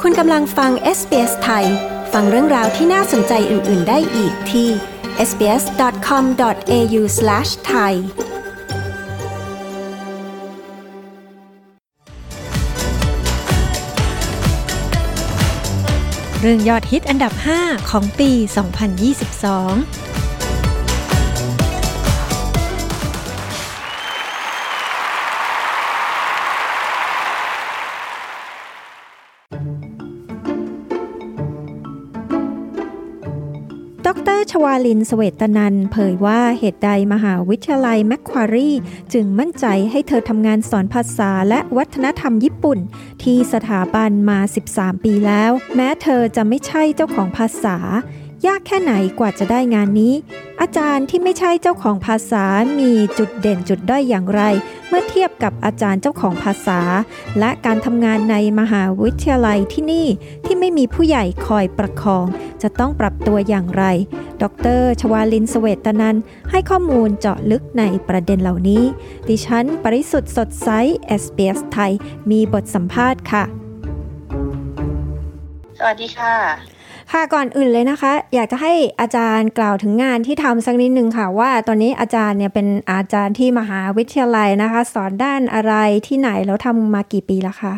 คุณกำลังฟัง SBS ไทย ฟังเรื่องราวที่น่าสนใจอื่น ๆ ได้อีกที่ sbs.com.au/thai เรื่องยอดฮิตอันดับ 5 ของปี 2022 ชวาลินสเวตนันเผยว่าเหตุใดมหาวิทยาลัยแมคควารีจึงมั่นใจให้เธอทำงานสอนภาษาและวัฒนธรรมญี่ปุ่น ที่สถาบันมา 13 ปีแล้ว แม้เธอจะไม่ใช่เจ้าของภาษา ยากแค่ไหนกว่าจะได้งานนี้ อาจารย์ที่ไม่ใช่เจ้าของภาษามีจุดเด่นจุดด้อยอย่างไร เมื่อเทียบกับอาจารย์เจ้าของภาษา และการทำงานในมหาวิทยาลัยที่นี่ที่ไม่มีผู้ใหญ่คอยประคอง จะต้องปรับตัวอย่างไร ดร ชวาลินสเวตนันให้ข้อมูลเจาะลึกในประเด็นเหล่านี้ ดิฉัน ปริสุทธ์สดใส SBS ไทย มีบทสัมภาษณ์ค่ะ สวัสดีค่ะ ค่ะก่อนอื่นเลยนะคะ อยากจะให้อาจารย์กล่าวถึงงานที่ทำสักนิดนึงค่ะ ว่าตอนนี้อาจารย์เนี่ยเป็นอาจารย์ที่มหาวิทยาลัยนะคะ สอนด้านอะไรที่ไหนแล้วทำมากี่ปีแล้วคะ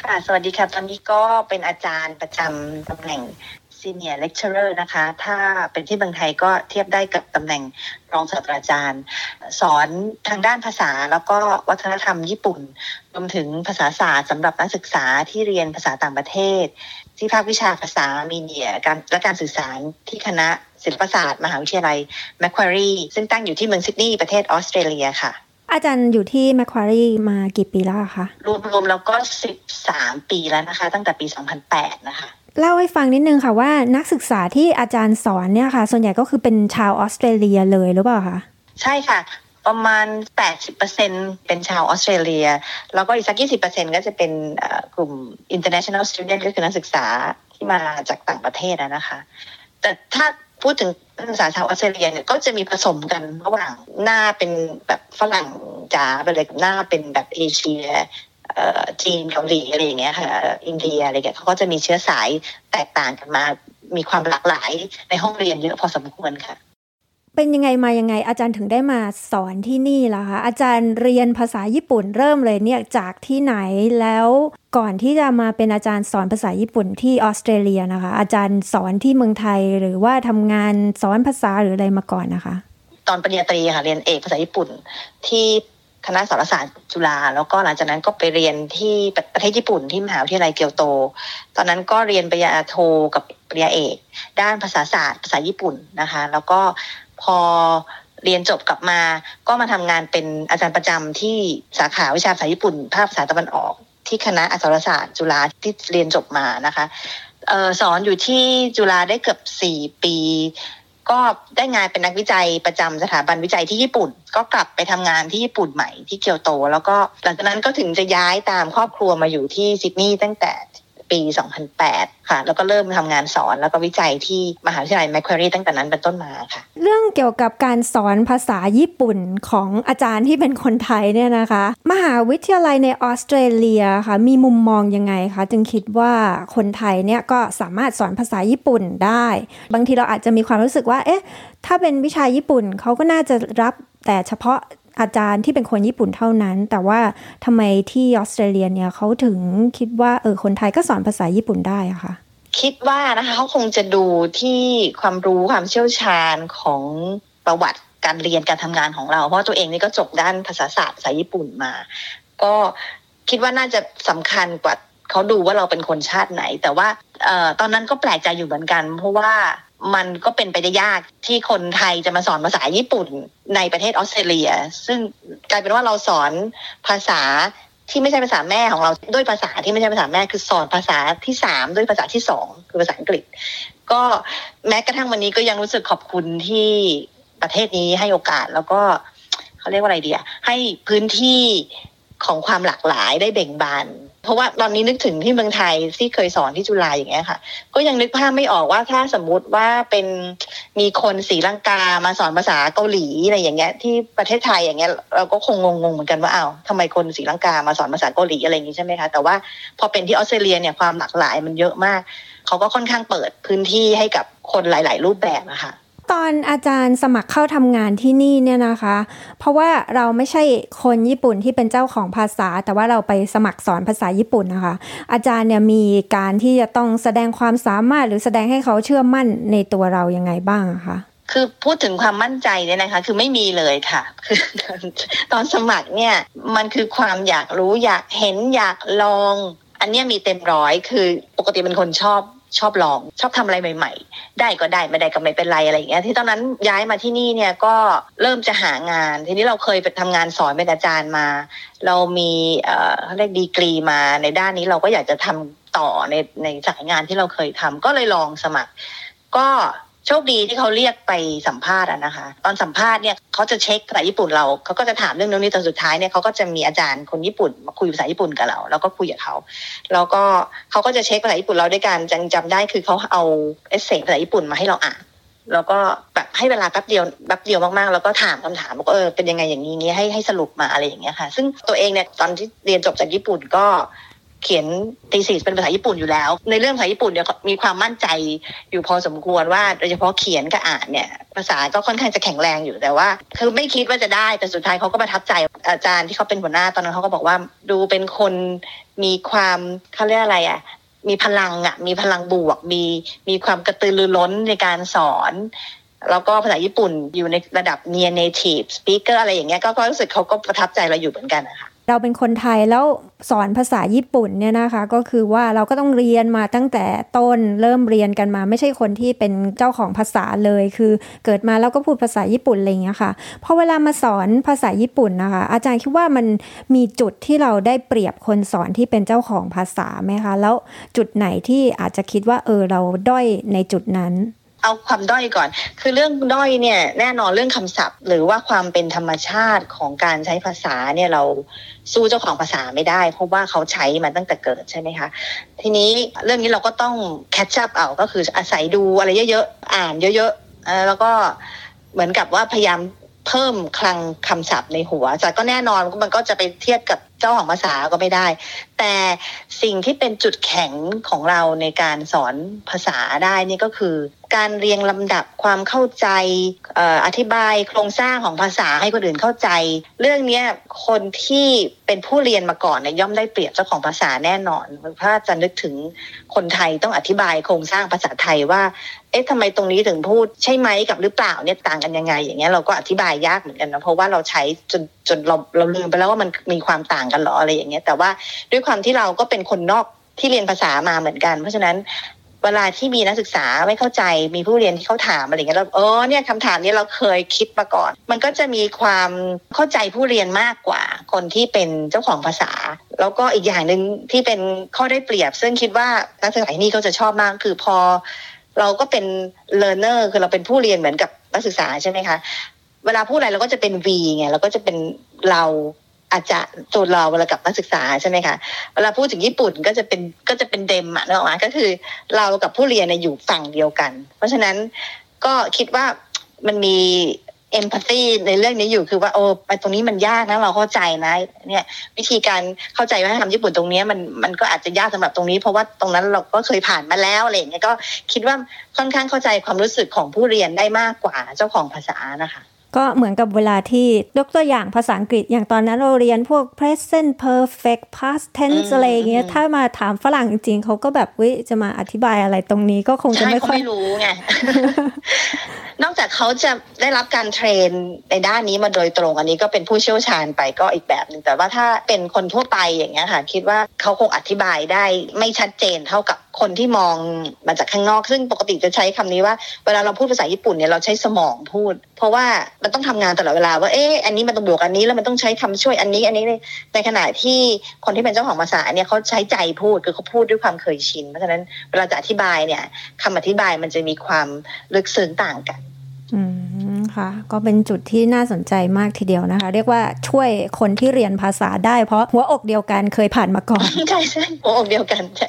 ค่ะ สวัสดีค่ะ ตอนนี้ก็เป็นอาจารย์ประจำตำแหน่ง Senior Lecturer นะคะ ถ้าเป็นที่เมืองไทยก็เทียบได้กับตำแหน่งรองศาสตราจารย์ สอนทางด้านภาษาแล้วก็วัฒนธรรมญี่ปุ่น รวมถึงภาษาศาสตร์สำหรับนักศึกษาที่เรียนภาษาต่างประเทศ ที่ภาควิชาภาษามีเดียการและการสื่อสารที่คณะศิลปศาสตร์ มหาวิทยาลัยแมคควารีซึ่งตั้งอยู่ที่เมืองซิดนีย์ประเทศออสเตรเลียค่ะ อาจารย์อยู่ที่แมคควารีมากี่ปีแล้วคะรวมๆแล้วก็ 13 ปีแล้วนะคะ ตั้งแต่ปี 2008 นะคะเล่าให้ฟังนิดนึงค่ะว่านักศึกษาที่อาจารย์สอนเนี่ยค่ะ ส่วนใหญ่ก็คือเป็นชาวออสเตรเลียเลยหรือเปล่าคะใช่ค่ะ ประมาณ 80%เป็นชาวออสเตรเลีย แล้วก็อีกสัก 20%ก็จะเป็นกลุ่ม international student ก็คือนักศึกษาที่มาจากต่างประเทศนะคะ แต่ถ้าพูดถึงนักศึกษาชาวออสเตรเลียเนี่ยก็จะมีผสมกันระหว่างหน้าเป็นแบบฝรั่งจ๋าไปเลยกับหน้าเป็นแบบเอเชียจีนเกาหลีอะไรอย่างเงี้ยค่ะอินเดียอะไรเงี้ยเขาก็จะมีเชื้อสายแตกต่างกันมามีความหลากหลายในห้องเรียนเยอะพอสมควรค่ะ เป็นยังไงมายังไง อาจารย์ถึงได้มาสอนที่นี่ล่ะคะอาจารย์เรียนภาษาญี่ปุ่นเริ่มเลยเนี่ยจากที่ไหนแล้วก่อนที่จะมาเป็นอาจารย์สอนภาษาญี่ปุ่นที่ออสเตรเลียนะคะ อาจารย์สอนที่เมืองไทยหรือว่าทำงานสอนภาษาหรืออะไรมาก่อนนะคะ ตอนปริญญาตรีค่ะเรียนเอกภาษาญี่ปุ่นที่คณะสารศาสตร์จุฬาแล้วก็หลังจากนั้นก็ไปเรียนที่ประเทศญี่ปุ่นที่มหาวิทยาลัยเกียวโต ตอนนั้นก็เรียนปริญญาโทกับปริญญาเอก ด้านภาษาศาสตร์ภาษาญี่ปุ่นนะคะ แล้วก็ พอเรียนจบกลับมาก็มาทำงานเป็นอาจารย์ประจำที่สาขาวิชาภาษาญี่ปุ่น ภาคภาษาตะวันออก ที่คณะอักษรศาสตร์ จุฬาที่เรียนจบมานะคะออสอนอยู่ที่จุฬาได้เกือบสี่ปี ก็ได้งานเป็นนักวิจัยประจำสถาบันวิจัยที่ญี่ปุ่น ก็กลับไปทำงานที่ญี่ปุ่นใหม่ที่เกียวโต แล้วก็หลังจากนั้นก็ถึงจะย้ายตามครอบครัวมาอยู่ที่ซิดนีย์ตั้งแต่ ปี 2008 ค่ะ แล้วก็เริ่มทำงานสอนแล้วก็วิจัยที่มหาวิทยาลัยแมคควรีตั้งแต่นั้นเป็นต้นมาค่ะ เรื่องเกี่ยวกับการสอนภาษาญี่ปุ่นของอาจารย์ที่เป็นคนไทยเนี่ยนะคะ มหาวิทยาลัยในออสเตรเลียค่ะ มีมุมมองยังไงคะ จึงคิดว่าคนไทยเนี่ยก็สามารถสอนภาษาญี่ปุ่นได้ บางทีเราอาจจะมีความรู้สึกว่า เอ๊ะ ถ้าเป็นวิชาญี่ปุ่นเขาก็น่าจะรับแต่เฉพาะ อาจารย์ที่เป็นคนญี่ปุ่นเท่านั้น แต่ว่าทำไมที่ออสเตรเลียเนี่ยเขาถึงคิดว่าเออคนไทยก็สอนภาษาญี่ปุ่นได้อะคะคิดว่านะคะเขาคงจะดูที่ความรู้ความเชี่ยวชาญของประวัติการเรียนการทำงานของเรา เพราะตัวเองนี่ก็จบด้านภาษาศาสตร์ภาษาญี่ปุ่นมา ก็คิดว่าน่าจะสำคัญกว่าเขาดูว่าเราเป็นคนชาติไหน แต่ว่าออตอนนั้นก็แปลกใจอยู่เหมือนกัน เพราะว่า มันก็เป็นไปได้ยากที่คนไทยจะมาสอนภาษาญี่ปุ่นในประเทศออสเตรเลีย ซึ่งกลายเป็นว่าเราสอนภาษาที่ไม่ใช่ภาษาแม่ของเราด้วยภาษาที่ไม่ใช่ภาษาแม่คือสอนภาษาที่สามด้วยภาษาที่สองคือภาษาอังกฤษ ก็แม้กระทั่งวันนี้ก็ยังรู้สึกขอบคุณที่ประเทศนี้ให้โอกาสแล้วก็เขาเรียกว่าอะไรเดีอะให้พื้นที่ของความหลากหลายได้เบ่งบาน เพราะว่าตอนนี้นึกถึงที่เมืองไทยที่เคยสอนที่จุฬาอย่างเงี้ยค่ะ ก็ยังนึกภาพไม่ออกว่าถ้าสมมุติว่าเป็นมีคนศรีลังกามาสอนภาษาเกาหลีอะไรอย่างเงี้ย ที่ประเทศไทยอย่างเงี้ยเราก็คงงงๆเหมือนกันว่าอ้าวทำไมคนศรีลังกามาสอนภาษาเกาหลีอะไรอย่างงี้ใช่ไหมคะแต่ว่าพอเป็นที่ออสเตรเลียเนี่ยความหลากหลายมันเยอะมากเขาก็ค่อนข้างเปิดพื้นที่ให้กับคนหลาย ๆ รูปแบบอะค่ะ ตอนอาจารย์สมัครเข้าทำงานที่นี่เนี่ยนะคะ เพราะว่าเราไม่ใช่คนญี่ปุ่นที่เป็นเจ้าของภาษา แต่ว่าเราไปสมัครสอนภาษาญี่ปุ่นนะคะ อาจารย์เนี่ยมีการที่จะต้องแสดงความสามารถหรือแสดงให้เขาเชื่อมั่นในตัวเรายังไงบ้างคะคือพูดถึงความมั่นใจเนี่ยนะคะ คือไม่มีเลยค่ะ คือตอนสมัครเนี่ยมันคือความอยากรู้อยากเห็นอยากลอง อันนี้มีเต็มร้อยคือปกติเป็นคนชอบ ชอบลอง ชอบทำอะไรใหม่ ๆ ได้ก็ได้ไม่ได้ก็ไม่เป็นไรอะไรอย่างเงี้ยที่ตอนนั้นย้ายมาที่นี่เนี่ยก็เริ่มจะหางาน ทีนี้เราเคยไปทำงานสอนเป็นอาจารย์มา เรามีเอ่อเขาเรียกดีกรีมาในด้านนี้เราก็อยากจะทำต่อในในสายงานที่เราเคยทำก็เลยลองสมัคร ก็ โชคดีที่เขาเรียกไปสัมภาษณ์นะคะ ตอนสัมภาษณ์เนี่ยเขาจะเช็คภาษาญี่ปุ่นเราเขาก็จะถามเรื่องนู้นนี้ตอนสุดท้ายเนี่ยเขาก็จะมีอาจารย์คนญี่ปุ่นมาคุยภาษาญี่ปุ่นกับเราแล้วก็คุยกับเขาแล้วก็เขาก็จะเช็คภาษาญี่ปุ่นเราด้วยการจังจำได้คือเขาเอาเอเซภาษาญี่ปุ่นมาให้เราอ่านแล้วก็แบบให้เวลาแป๊บเดียวแป๊บเดียวมากๆ แล้วก็ถามคำถามบอกเออเป็นยังไงอย่างนี้ให้ให้สรุปมาอะไรอย่างเงี้ยค่ะ ซึ่งตัวเองเนี่ยตอนที่เรียนจบจากญี่ปุ่นก็ เขียนตีสีเป็นภาษาญี่ปุ่นอยู่แล้ว ในเรื่องภาษาญี่ปุ่นเนี่ยมีความมั่นใจอยู่พอสมควรว่าโดยเฉพาะเขียนกับอ่านเนี่ยภาษาก็ค่อนข้างจะแข็งแรงอยู่แต่ว่า คือไม่คิดว่าจะได้แต่สุดท้ายเขาก็ประทับใจอาจารย์ที่เขาเป็นหัวหน้าตอนนั้นเขาก็บอกว่าดูเป็นคนมีความเขาเรียกอะไรอะมีพลังอะมีพลังบวกมีมีความกระตือรือร้นในการสอนแล้วก็ภาษาญี่ปุ่นอยู่ในระดับ near native speaker อะไรอย่างเงี้ยก็รู้สึกเขาก็ประทับใจเราอยู่เหมือนกันนะคะ เราเป็นคนไทยแล้วสอนภาษาญี่ปุ่นเนี่ยนะคะก็คือว่าเราก็ต้องเรียนมาตั้งแต่ต้นเริ่มเรียนกันมา ไม่ใช่คนที่เป็นเจ้าของภาษาเลย คือเกิดมาแล้วก็พูดภาษาญี่ปุ่นอะไรอย่างเงี้ยค่ะพอเวลามาสอนภาษาญี่ปุ่นนะคะ อาจารย์คิดว่ามันมีจุดที่เราได้เปรียบคนสอนที่เป็นเจ้าของภาษาไหมคะ แล้วจุดไหนที่อาจจะคิดว่าเออเราด้อยในจุดนั้น เอาความด้อยก่อน คือเรื่องด้อยเนี่ยแน่นอนเรื่องคำศัพท์ หรือว่าความเป็นธรรมชาติของการใช้ภาษาเนี่ยเราสู้เจ้าของภาษาไม่ได้ เพราะว่าเขาใช้มาตั้งแต่เกิดใช่ไหมคะทีนี้เรื่องนี้เราก็ต้องcatch up เอาก็คืออาศัยดูอะไรเยอะๆอ่านเยอะๆแล้วก็เหมือนกับว่าพยายามเพิ่มคลังคำศัพท์ในหัวแต่ก็แน่นอนมันก็จะไปเทียบกับเจ้าของภาษาก็ไม่ได้ แต่สิ่งที่เป็นจุดแข็งของเราในการสอนภาษาได้นี่ก็คือ การเรียงลำดับความเข้าใจอธิบายโครงสร้างของภาษาให้คนอื่นเข้าใจ เรื่องนี้คนที่เป็นผู้เรียนมาก่อนเนี่ยย่อมได้เปรียบเจ้าของภาษาแน่นอนเพราะจะนึกถึงคนไทยต้องอธิบายโครงสร้างภาษาไทยว่า เอ๊ะทำไมตรงนี้ถึงพูดใช่ไหมกับหรือเปล่าเนี่ยต่างกันยังไง อย่างเงี้ยเราก็อธิบายยากเหมือนกันนะเพราะว่าเราใช้จนจนเราเราลืมไปแล้วว่ามันมีความต่างกันหรออะไรอย่างเงี้ยแต่ว่าด้วยความที่เราก็เป็นคนนอกที่เรียนภาษามาเหมือนกัน เพราะฉะนั้นเวลาที่มีนักศึกษาไม่เข้าใจมีผู้เรียนที่เขาถามอะไรเงี้ยเราเออเนี่ยคำถามนี้เราเคยคิดมาก่อน มันก็จะมีความเข้าใจผู้เรียนมากกว่า คนที่เป็นเจ้าของภาษา แล้วก็อีกอย่างหนึ่งที่เป็นข้อได้เปรียบ ซึ่งคิดว่านักศึกษาที่นี่เขาจะชอบมากคือพอ เราก็เป็น learner คือเราเป็นผู้เรียนเหมือนกับนักศึกษาใช่ไหมคะเวลาพูดอะไรเราก็จะเป็น V ไงเราก็จะเป็นเรา อาจจะตัวเราเวลากับนักศึกษาใช่ไหมคะเวลาพูดถึงญี่ปุ่นก็จะเป็นก็จะเป็นเดมอะเนอะก็คือเรากับผู้เรียนอยู่ฝั่งเดียวกัน เพราะฉะนั้นก็คิดว่ามันมีเอมพัตตีในเรื่องนี้อยู่คือว่าโอ้ไปตรงนี้มันยากนะเราเข้าใจนะ เนี่ย วิธีการเข้าใจว่าทำญี่ปุ่นตรงนี้มันมันก็อาจจะยากสำหรับตรงนี้ เพราะว่าตรงนั้นเราก็เคยผ่านมาแล้วอะไรอย่างเงี้ยก็คิดว่าค่อนข้างเข้าใจความรู้สึกของผู้เรียนได้มากกว่าเจ้าของภาษานะคะ ก็เหมือนกับเวลาที่ยกตัวอย่างภาษาอังกฤษอย่างตอนนั้นเราเรียนพวก present perfect past tense อะไรเงี้ยถ้ามาถามฝรั่งจริงเขาก็แบบวิจะมาอธิบายอะไรตรงนี้ก็คงจะไม่ค่อยรู้ไงนอกจากเขาจะได้รับการเทรนในด้านนี้มาโดยตรงอันนี้ก็เป็นผู้เชี่ยวชาญไปก็อีกแบบหนึ่งแต่ว่าถ้าเป็นคนทั่วไปอย่างเงี้ยค่ะ คิดว่าเขาคงอธิบายได้ไม่ชัดเจนเท่ากับ คนที่มองมาจากข้างนอกซึ่งปกติจะใช้คำนี้ว่าเวลาเราพูดภาษาญี่ปุ่นเนี่ยเราใช้สมองพูด เพราะว่ามันต้องทำงานตลอดเวลาว่าเอ๊ะอันนี้มันต้องบวกอันนี้แล้วมันต้องใช้คำช่วยอันนี้อันนี้ในขณะที่คนที่เป็นเจ้าของภาษาเนี่ยเขาใช้ใจพูดคือเขาพูดด้วยความเคยชิน เพราะฉะนั้นเวลาจะอธิบายเนี่ยคำอธิบายมันจะมีความลึกซึ้งต่างกันอืมนะคะก็เป็นจุดที่น่าสนใจมากทีเดียวนะคะ เรียกว่าช่วยคนที่เรียนภาษาได้เพราะหัวอกเดียวกันเคยผ่านมาก่อน ใช่ใช่หัวอกเดียวกันใช่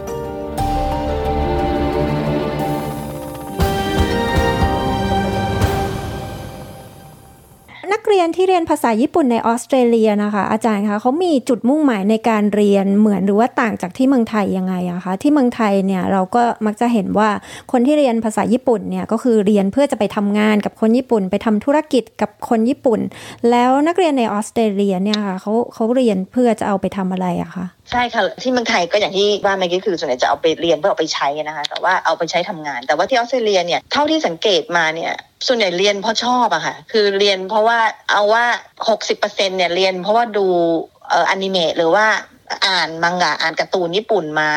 ยนที่เรียนภาษาญี่ปุ่นในออสเตรเลียนะคะ อาจารย์คะเขามีจุดมุ่งหมายในการเรียนเหมือนหรือว่าต่างจากที่เมืองไทยยังไงอะคะที่เมืองไทยเนี่ยเราก็มักจะเห็นว่าคนที่เรียนภาษาญี่ปุ่นเนี่ยก็คือเรียนเพื่อจะไปทำงานกับคนญี่ปุ่น ไปทำธุรกิจกับคนญี่ปุ่น แล้วนักเรียนในออสเตรเลียเนี่ยค่ะเขาเขาเรียนเพื่อจะเอาไปทำอะไรอะคะใช่ค่ะที่เมืองไทยก็อย่างที่ว่าเมื่อกี้คือส่วนใหญ่จะเอาไปเรียนเพื่อเอาไปใช้นะคะแต่ว่าเอาไปใช้ทำงาน แต่ว่าที่ออสเตรเลียเนี่ยเท่าที่สังเกตมาเนี่ย ส่วนใหญ่เรียนเพราะชอบอะค่ะ คือเรียนเพราะว่าเอาว่า60%เนี่ยเรียนเพราะว่าดูเอ่ออนิเมะหรือว่าอ่านมังงะอ่านการ์ตูนญี่ปุ่นมา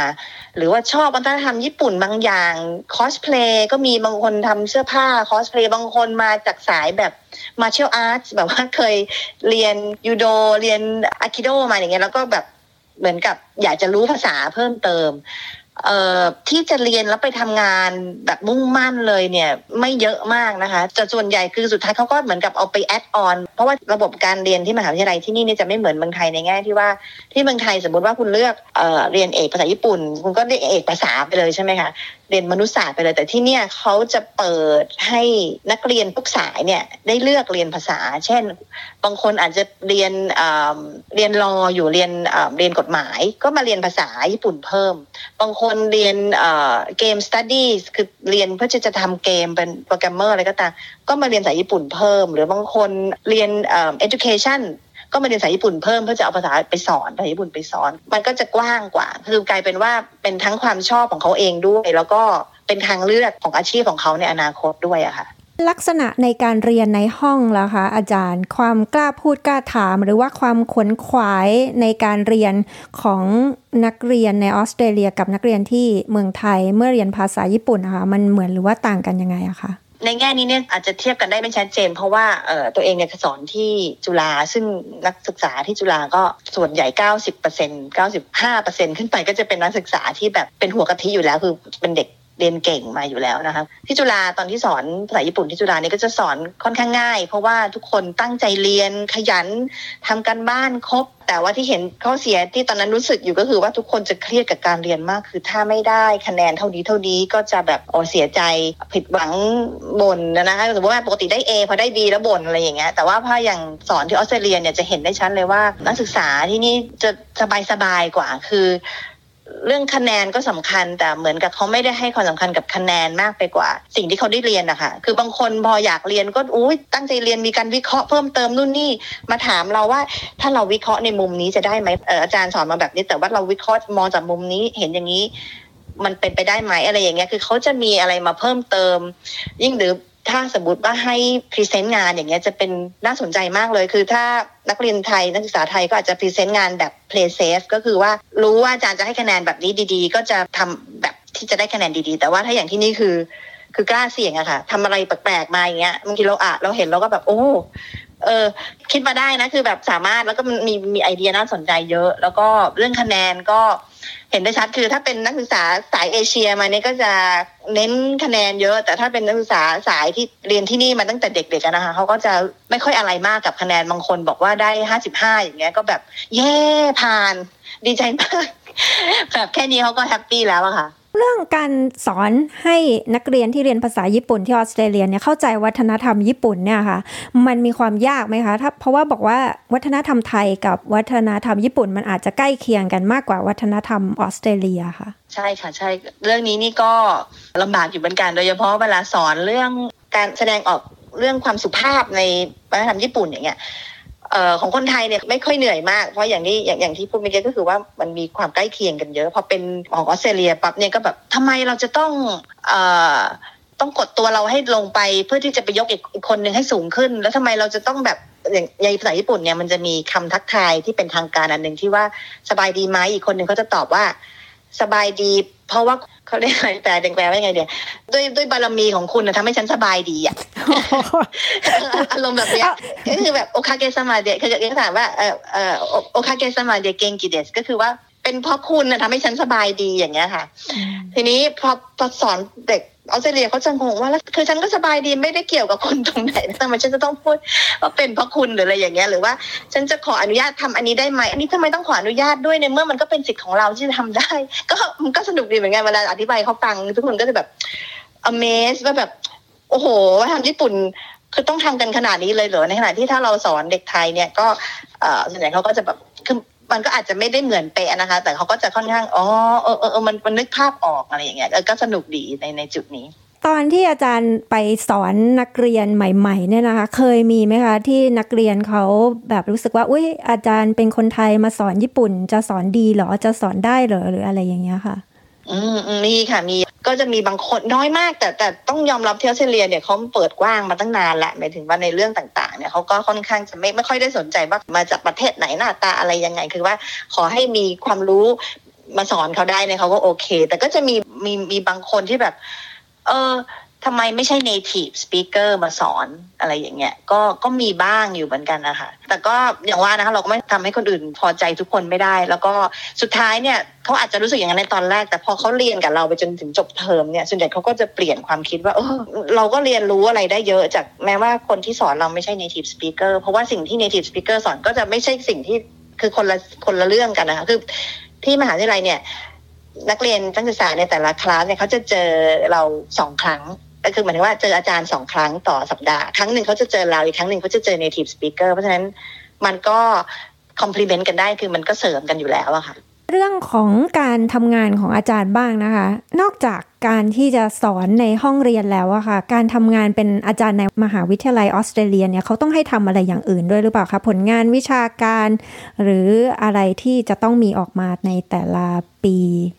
หรือว่าชอบวัฒนธรรมญี่ปุ่นบางอย่างคอสเพลย์ก็มีบางคนทำเสื้อผ้าคอสเพลย์บางคนมาจากสายแบบ martial art แบบว่าเคยเรียนยูโดเรียนไอคิโดมาอย่างเงี้ยแล้วก็แบบเหมือนกับอยากจะรู้ภาษาเพิ่มเติม เอ่อที่จะเรียนแล้วไปทำงานแบบมุ่งมั่นเลยเนี่ยไม่เยอะมากนะคะแต่ส่วนใหญ่คือสุดท้ายเขาก็เหมือนกับเอาไปแอดออนเพราะว่าระบบการเรียนที่มหาวิทยาลัยที่นี่เนี่ยจะไม่เหมือนเมืองไทยในแง่ที่ว่าที่เมืองไทยสมมติว่าคุณเลือกเอ่อเรียนเอกภาษาญี่ปุ่น คุณก็เรียนเอกภาษาไปเลยใช่ไหมคะเรียนมนุษยศาสตร์ไปเลย แต่ที่เนี่ยเขาจะเปิดให้นักเรียนทุกสายเนี่ยได้เลือกเรียนภาษา เช่น บางคนอาจจะเรียนเรียนรออยู่เรียนเรียนกฎหมาย ก็มาเรียนภาษาญี่ปุ่นเพิ่ม บางคนเรียน game study คือเรียนเพื่อจะจะทำเกมเป็นโปรแกรมเมอร์อะไรก็ตามก็มาเรียนภาษาญี่ปุ่นเพิ่ม หรือบางคนเรียนเอ่อ education ก็มาเรียนภาษาญี่ปุ่นเพิ่มเพื่อจะเอาภาษาไปสอนภาษาญี่ปุ่นไปสอน มันก็จะกว้างกว่า คือกลายเป็นว่าเป็นทั้งความชอบของเขาเองด้วย แล้วก็เป็นทางเลือกของอาชีพของเขาในอนาคตด้วยอะค่ะลักษณะในการเรียนในห้องล่ะคะอาจารย์ ความกล้าพูดกล้าถาม หรือว่าความขวนขวายในการเรียนของนักเรียนในออสเตรเลียกับนักเรียนที่เมืองไทยเมื่อเรียนภาษาญี่ปุ่นนะคะมันเหมือนหรือว่าต่างกันยังไงอะคะ ในแง่นี้เนี่ยอาจจะเทียบกันได้ไม่ชัดเจน เพราะว่าเอ่อตัวเองเนี่ยสอนที่จุฬาซึ่งนักศึกษาที่จุฬาก็ส่วนใหญ่ 90เปอร์เซ็นต์95เปอร์เซ็นต์ขึ้นไปก็จะเป็นนักศึกษาที่แบบเป็นหัวกะทิอยู่แล้วคือเป็นเด็ก เรียนเก่งมาอยู่แล้วนะคะที่จุฬาตอนที่สอนภาษาญี่ปุ่นที่จุฬาเนี่ยก็จะสอนค่อนข้างง่าย เพราะว่าทุกคนตั้งใจเรียนขยันทำการบ้านครบ แต่ว่าที่เห็นข้อเสียที่ตอนนั้นรู้สึกอยู่ก็คือว่าทุกคนจะเครียดกับการเรียนมาก คือถ้าไม่ได้คะแนนเท่านี้เท่านี้ก็จะแบบโอเสียใจผิดหวังบ่นนะคะสมมติว่าปกติได้ A พอได้ B แล้วบ่นอะไรอย่างเงี้ยแต่ว่าพออย่างสอนที่ออสเตรเลียเนี่ยจะเห็นได้ชัดเลยว่านักศึกษาที่นี่จะสบายๆกว่าคือ เรื่องคะแนนก็สำคัญแต่เหมือนกับเขาไม่ได้ให้ความสำคัญกับคะแนนมากไปกว่า สิ่งที่เขาได้เรียนนะคะคือบางคนพออยากเรียนก็อุ้ยตั้งใจเรียนมีการวิเคราะห์เพิ่มเติมนู่นนี่มาถามเราว่า ถ้าเราวิเคราะห์ในมุมนี้จะได้ไหมอาจารย์สอนมาแบบนี้ แต่ว่าเราวิเคราะห์มองจากมุมนี้เห็นอย่างนี้ มันเป็นไปได้ไหมอะไรอย่างเงี้ยคือเขาจะมีอะไรมาเพิ่มเติม ยิ่งหรือ ถ้าสมมติว่าให้ present งานอย่างเงี้ยจะเป็นน่าสนใจมากเลย คือถ้านักเรียนไทยนักศึกษาไทยก็อาจจะ present งานแบบ play safe ก็คือว่ารู้ว่าอาจารย์จะให้คะแนนแบบนี้ดีๆ ก็จะทำแบบที่จะได้คะแนนดีๆ แต่ว่าถ้าอย่างที่นี่คือ คือกล้าเสี่ยงอะค่ะทำอะไรแปลกๆมาอย่างเงี้ยบางทีเราอะเราเห็นเราก็แบบโอ้เออคิดมาได้นะคือแบบสามารถแล้วก็มีมีไอเดียน่าสนใจเยอะ แล้วก็เรื่องคะแนนก็ เห็นได้ชัดคือถ้าเป็นนักศึกษาสายเอเชียมาเนี่ยก็จะเน้นคะแนนเยอะ แต่ถ้าเป็นนักศึกษาสายที่เรียนที่นี่มาตั้งแต่เด็กๆนะคะเขาก็จะไม่ค่อยอะไรมากกับคะแนนบางคนบอกว่าได้ห้าสิบห้าอย่างเงี้ยก็แบบเย่ผ่าน ดีใจมากแบบแค่นี้เขาก็แฮปปี้แล้วอะค่ะ เรื่องการสอนให้นักเรียนที่เรียนภาษาญี่ปุ่นที่ออสเตรเลียเนี่ยเข้าใจวัฒนธรรมญี่ปุ่นเนี่ยค่ะ มันมีความยากไหมคะถ้าเพราะว่าบอกว่าวัฒนธรรมไทยกับวัฒนธรรมญี่ปุ่น มันอาจจะใกล้เคียงกันมากกว่าวัฒนธรรมออสเตรเลียค่ะ ใช่ค่ะใช่เรื่องนี้นี่ก็ลำบากอยู่เหมือนกันโดยเฉพาะเวลาสอนเรื่องการแสดงออกเรื่องความสุภาพในวัฒนธรรมญี่ปุ่นอย่างเงี้ย ของคนไทยเนี่ยไม่ค่อยเหนื่อยมาก เพราะอย่างที่อย่างอย่างที่พูดเมื่อกี้ก็คือว่ามันมีความใกล้เคียงกันเยอะ พอเป็นของออสเตรเลียปั๊บเนี่ยก็แบบทำไมเราจะต้องเอ่อต้องกดตัวเราให้ลงไปเพื่อที่จะไปยกอีกอีกคนหนึ่งให้สูงขึ้น แล้วทำไมเราจะต้องแบบอย่างในภาษาญี่ปุ่นเนี่ยมันจะมีคำทักทายที่เป็นทางการอันหนึ่งที่ว่าสบายดีไหมอีกคนหนึ่งเขาจะตอบว่า สบายดี เพราะว่าเขาเรียกอะไรแปลแปลว่าไงเดียด้วยด้วยบารมีของคุณนะทำให้ฉันสบายดีอะอารมณ์แบบเนี้ยก็คือแบบโอคาเกะสมาเดะคือจะถามว่าเออเออโอคาเกะสมาเดะเกงกิเดสก็คือว่าเป็นเพราะคุณนะทำให้ฉันสบายดีอย่างเงี้ยค่ะ ทีนี้พอพอสอนเด็ก ออสเตรเลียเขาจะงงว่าแล้วคือฉันก็สบายดีไม่ได้เกี่ยวกับคนตรงไหนทำไมฉันจะต้องพูดว่าเป็นเพราะคุณหรืออะไรอย่างเงี้ยหรือว่าฉันจะขออนุญาตทำอันนี้ได้ไหมอันนี้ทำไมต้องขออนุญาตด้วยในเมื่อมันก็เป็นสิทธิ์ของเราที่จะทำได้ ก็มันก็สนุกดีเหมือนกันเวลาอธิบายเขาฟัง ทุกคนก็จะแบบ amaze ว่าแบบโอ้โหว่าทำญี่ปุ่นคือต้องทำกันขนาดนี้เลยเหรอในขณะที่ถ้าเราสอนเด็กไทยเนี่ยก็ส่วนใหญ่เขาก็จะแบบคือ มันก็อาจจะไม่ได้เหมือนเป๊ะนะคะ แต่เขาก็จะค่อนข้างอ๋อเออเออมันมันนึกภาพออกอะไรอย่างเงี้ยก็สนุกดีในในจุดนี้ ตอนที่อาจารย์ไปสอนนักเรียนใหม่ๆเนี่ยนะคะ เคยมีไหมคะที่นักเรียนเขาแบบรู้สึกว่าอุ้ยอาจารย์เป็นคนไทยมาสอนญี่ปุ่น จะสอนดีหรอจะสอนได้หรอหรืออะไรอย่างเงี้ยค่ะ อืมมีค่ะมีก็จะมีบางคนน้อยมาก แต่แต่ต้องยอมรับที่ออสเตรเลียเนี่ยเขาเปิดกว้างมาตั้งนานแหละหมายถึงว่าในเรื่องต่างๆเนี่ยเขาก็ค่อนข้างจะไม่ไม่ค่อยได้สนใจว่ามาจากประเทศไหนหน้าตาอะไรยังไง คือว่าขอให้มีความรู้มาสอนเขาได้เนี่ยเขาก็โอเค แต่ก็จะมีมีมีบางคนที่แบบ เออ ทำไมไม่ใช่ native speaker มาสอนอะไรอย่างเงี้ยก็ก็มีบ้างอยู่เหมือนกันนะคะแต่ก็อย่างว่านะคะเราก็ไม่ทำให้คนอื่นพอใจทุกคนไม่ได้ แล้วก็สุดท้ายเนี่ยเขาอาจจะรู้สึกอย่างนั้นในตอนแรก แต่พอเขาเรียนกับเราไปจนถึงจบเทอมเนี่ยส่วนใหญ่เขาก็จะเปลี่ยนความคิดว่าเออเราก็เรียนรู้อะไรได้เยอะจากแม้ว่าคนที่สอนเราไม่ใช่ native speaker เพราะว่าสิ่งที่ native speaker สอนก็จะไม่ใช่สิ่งที่คือคนละคนละเรื่องกันนะคะคือที่มหาวิทยาลัยเนี่ยนักเรียนนักศึกษาในแต่ละคลาสเนี่ยเขาจะเจอเราสองครั้ง ก็คือหมายถึงว่าเจออาจารย์สองครั้งต่อสัปดาห์ครั้งหนึ่งเขาจะเจอเราอีกครั้งหนึ่งเขาจะเจอ native speaker เพราะฉะนั้นมันก็ complement กันได้คือมันก็เสริมกันอยู่แล้วอะค่ะ เรื่องของการทำงานของอาจารย์บ้างนะคะ นอกจากการที่จะสอนในห้องเรียนแล้วอะค่ะ การทำงานเป็นอาจารย์ในมหาวิทยาลัยออสเตรเลียเนี่ยเขาต้องให้ทำอะไรอย่างอื่นด้วยหรือเปล่าคะผลงานวิชาการ หรืออะไรที่จะต้องมีออกมาในแต่ละปี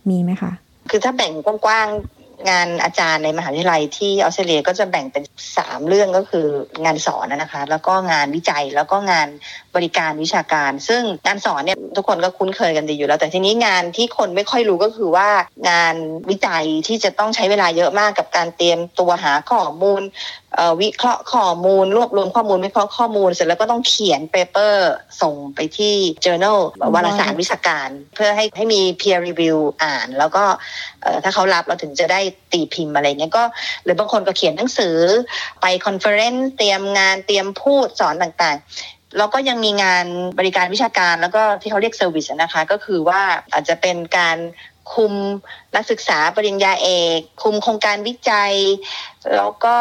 มีไหมคะคือถ้าแบ่งกว้างๆ งานอาจารย์ในมหาวิทยาลัยที่ออสเตรเลียก็จะแบ่งเป็นสามเรื่องก็คืองานสอนนะคะ แล้วก็งานวิจัยแล้วก็งานบริการวิชาการ ซึ่งงานสอนเนี่ยทุกคนก็คุ้นเคยกันดีอยู่แล้ว แต่ทีนี้งานที่คนไม่ค่อยรู้ก็คือว่างานวิจัยที่จะต้องใช้เวลาเยอะมากกับการเตรียมตัวหาข้อมูล วิเคราะห์ข้อมูล รวบรวมข้อมูลวิเคราะห์ข้อมูล เสร็จแล้วก็ต้องเขียนเปเปอร์ส่งไปที่ journal วารสารวิชาการ เพื่อให้ให้มี peer review อ่าน แล้วก็ถ้าเขารับเราถึงจะได้ตีพิมพ์อะไรเงี้ยก็ หรือบางคนก็เขียนหนังสือไป conference เตรียมงานเตรียมพูดสอนต่างๆแล้วก็ยังมีงานบริการวิชาการแล้วก็ที่เขาเรียก service นะคะ ก็คือว่าอาจจะเป็นการ คุมนักศึกษาปริญญาเอก คุมโครงการวิจัย แล้วก็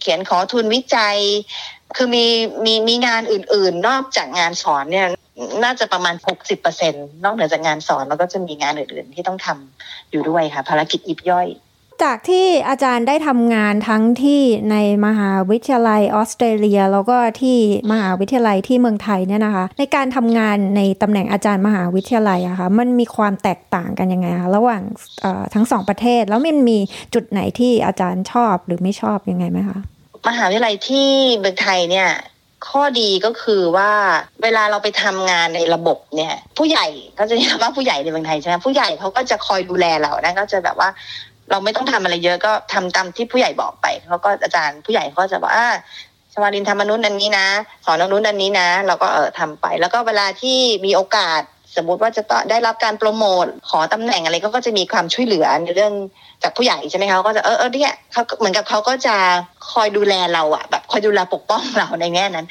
เขียนขอทุนวิจัย คือมีมีมีงานอื่น ๆ นอกจากงานสอนเนี่ยน่าจะประมาณ 60%นอกเหนือจากงานสอน แล้วก็จะมีงานอื่น ๆ ที่ต้องทำอยู่ด้วยค่ะ ภารกิจยิบย่อย จากที่อาจารย์ได้ทำงานทั้งที่ในมหาวิทยาลัยออสเตรเลีย แล้วก็ที่มหาวิทยาลัยที่เมืองไทยเนี่ยนะคะ ในการทำงานในตำแหน่งอาจารย์มหาวิทยาลัยอะคะ่ะมันมีความแตกต่างกันยังไงคะระหว่างทั้งสองประเทศแล้วมันมีจุดไหนที่อาจารย์ชอบหรือไม่ชอบยังไงไหมคะมหาวิทยาลัยที่เมืองไทยเนี่ยข้อดีก็คือว่าเวลาเราไปทำงานในระบบเนี่ย ผู้ใหญ่ก็จะเรียกว่าผู้ใหญ่ในเมืองไทยใช่ไหมผู้ใหญ่เขาก็จะคอยดูแลเรานะก็จะแบบว่า เราไม่ต้องทำอะไรเยอะก็ทำตามที่ผู้ใหญ่บอกไปเขาก็อาจารย์ผู้ใหญ่ก็จะบอกอ่าชวารินทำมนุษย์อันนี้นะ สอนมนุษย์อันนี้นะ เราก็เออทำไป แล้วก็เวลาที่มีโอกาสสมมุติว่าจะได้รับการโปรโมทขอตำแหน่งอะไรก็ก็จะมีความช่วยเหลือในเรื่องจากผู้ใหญ่ใช่ไหมคะก็จะเออเออเนี่ยเขาเหมือนกับเขาก็จะคอยดูแลเราอะแบบคอยดูแลปกป้องเราในแง่นั้น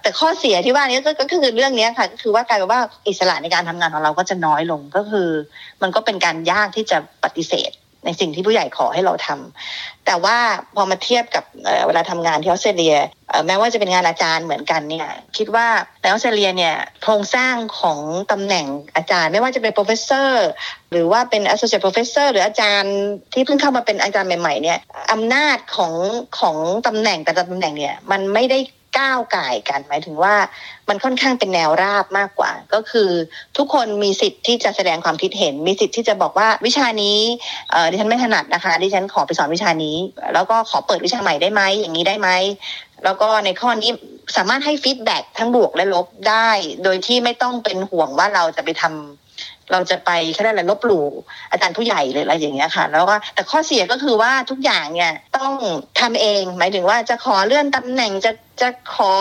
แต่ข้อเสียที่ว่านี้ก็คือเรื่องนี้ค่ะก็คือว่ากลายเป็นว่าอิสระในการทำงานของเราก็จะน้อยลงก็คือ มันก็เป็นการยากที่จะปฏิเสธ ในสิ่งที่ผู้ใหญ่ขอให้เราทำแต่ว่าพอมาเทียบกับเวลาทำงานที่ออสเตรเลียแม้ว่าจะเป็นงานอาจารย์เหมือนกันเนี่ยคิดว่าในออสเตรเลียเนี่ยโครงสร้างของตำแหน่งอาจารย์ ไม่ว่าจะเป็น professor หรือว่าเป็น associate professor หรืออาจารย์ที่เพิ่งเข้ามาเป็นอาจารย์ใหม่ๆเนี่ยอำนาจของของตำแหน่งแต่ละตำแหน่งเนี่ยมันไม่ได้ ก้าวไก่กันหมายถึงว่ามันค่อนข้างเป็นแนวราบมากกว่า ก็คือทุกคนมีสิทธิ์ที่จะแสดงความคิดเห็น มีสิทธิ์ที่จะบอกว่าวิชานี้ดิฉันไม่ถนัดนะคะ ดิฉันขอไปสอนวิชานี้ แล้วก็ขอเปิดวิชาใหม่ได้ไหมอย่างนี้ได้ไหมแล้วก็ในข้อนี้สามารถให้ฟีดแบ็ทั้งบวกและลบได้ โดยที่ไม่ต้องเป็นห่วงว่าเราจะไปทำเราจะไปแค่ได้อะไรลบหลู่อาจารย์ผู้ใหญ่เลยอะไรอย่างเงี้ยค่ะ แล้วก็แต่ข้อเสียก็คือว่าทุกอย่างเนี่ยต้องทำเอง หมายถึงว่าจะขอเลื่อนตำแหน่งจะ จะขอ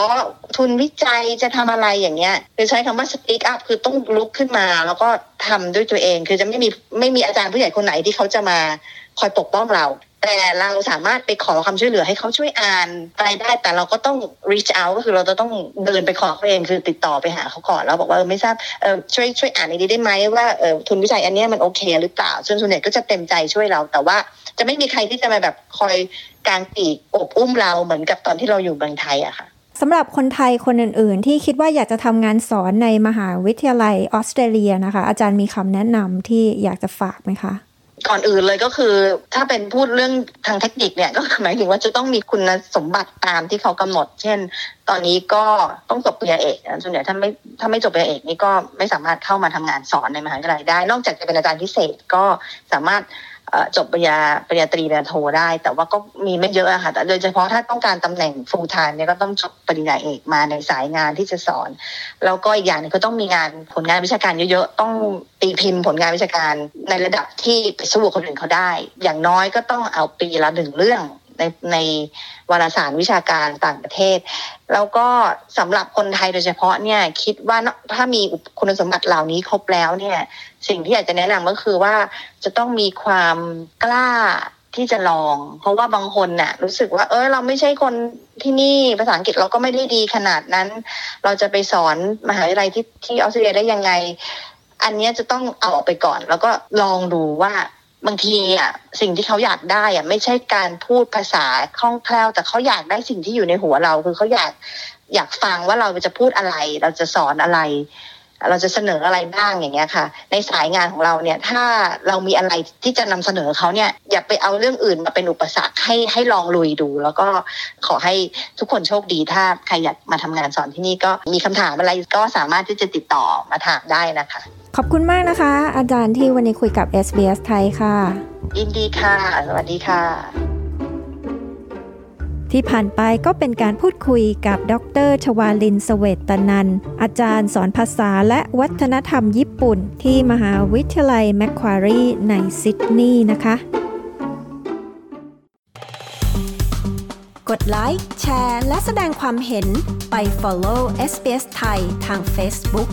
ทุนวิจัยจะทำอะไรอย่างเงี้ยคือใช้คำว่า speak up คือต้องลุกขึ้นมา แล้วก็ทำด้วยตัวเอง คือจะไม่มีไม่มีอาจารย์ผู้ใหญ่คนไหนที่เขาจะมาคอยปกป้องเรา แต่เราสามารถไปขอความช่วยเหลือให้เขาช่วยอ่านอะไรได้แต่เราก็ต้อง reach out ก็คือเราจะต้องเดินไปขอเขาเองคือติดต่อไปหาเขาก่อนแล้วบอกว่าไม่ทราบเออช่วยช่วยอ่านในนี้ได้ไหมว่าเออทุนวิจัยอันนี้มันโอเคหรือเปล่าส่วนส่วนใหญ่ก็จะเต็มใจช่วยเรา แต่ว่าจะไม่มีใครที่จะมาแบบคอย กางปีกอบอุ้มเราเหมือนกับตอนที่เราอยู่เมืองไทยอะค่ะสำหรับคนไทยคนอื่นๆ ที่คิดว่าอยากจะทำงานสอนในมหาวิทยาลัยออสเตรเลียนะคะ อาจารย์มีคำแนะนำที่อยากจะฝากไหมคะก่อนอื่นเลยก็คือ ถ้าเป็นพูดเรื่องทางเทคนิคเนี่ยก็หมายถึงว่าจะต้องมีคุณสมบัติตามที่เขากำหนด เช่น ตอนนี้ก็ต้องจบปริญญาเอกส่วนใหญ่ถ้าไม่ถ้าไม่จบปริญญาเอกนี่ก็ไม่สามารถเข้ามาทำงานสอนในมหาวิทยาลัยได้ นอกจากจะเป็นอาจารย์พิเศษก็สามารถ จบปริญญาปริญญาตรีปริญญาโทได้ แต่ว่าก็มีไม่เยอะอะค่ะแต่โดยเฉพาะถ้าต้องการตำแหน่ง full time เนี่ยก็ต้องจบปริญญาเอกมาในสายงานที่จะสอน แล้วก็อีกอย่างนึงก็ต้องมีงานผลงานวิชาการเยอะๆ ต้องตีพิมพ์ผลงานวิชาการในระดับที่ไปสู้คนอื่นเขาได้ อย่างน้อยก็ต้องเอาปีละหนึ่งเรื่อง ในในวารสารวิชาการต่างประเทศ แล้วก็สำหรับคนไทยโดยเฉพาะเนี่ยคิดว่าถ้ามีคุณสมบัติเหล่านี้ครบแล้วเนี่ย สิ่งที่อยากจะแนะนำก็คือว่าจะต้องมีความกล้าที่จะลอง เพราะว่าบางคนน่ะ รู้สึกว่า เออเราไม่ใช่คนที่นี่ภาษาอังกฤษเราก็ไม่ได้ดีขนาดนั้น เราจะไปสอนมหาวิทยาลัยที่ที่ออสเตรเลียได้ยังไง อันนี้จะต้องเอาออกไปก่อน แล้วก็ลองดูว่า บางทีอะสิ่งที่เขาอยากได้อะไม่ใช่การพูดภาษาคล่องแคล่ว แต่เขาอยากได้สิ่งที่อยู่ในหัวเรา คือเขาอยากอยากฟังว่าเราจะพูดอะไร เราจะสอนอะไร เราจะเสนออะไรบ้างอย่างเงี้ยค่ะ ในสายงานของเราเนี่ยถ้าเรามีอะไรที่จะนำเสนอเขาเนี่ยอย่าไปเอาเรื่องอื่นมาเป็นอุปสรรคให้ให้ลองลุยดู แล้วก็ขอให้ทุกคนโชคดี ถ้าใครอยากมาทำงานสอนที่นี่ก็มีคำถามอะไรก็สามารถที่จะติดต่อมาถามได้นะคะ ขอบคุณมากนะคะ อาจารย์ที่วันนี้คุยกับ SBS ไทยค่ะยินดีค่ะ สวัสดีค่ะ ที่ผ่านไปก็เป็นการพูดคุยกับดรชวาลินสเวตนัน อาจารย์สอนภาษาและวัฒนธรรมญี่ปุ่น ที่มหาวิทยาลัยแมคควารีในซิดนีย์นะคะ กดไลค์แชร์ และแสดงความเห็นไป follow SBS ไทยทาง Facebook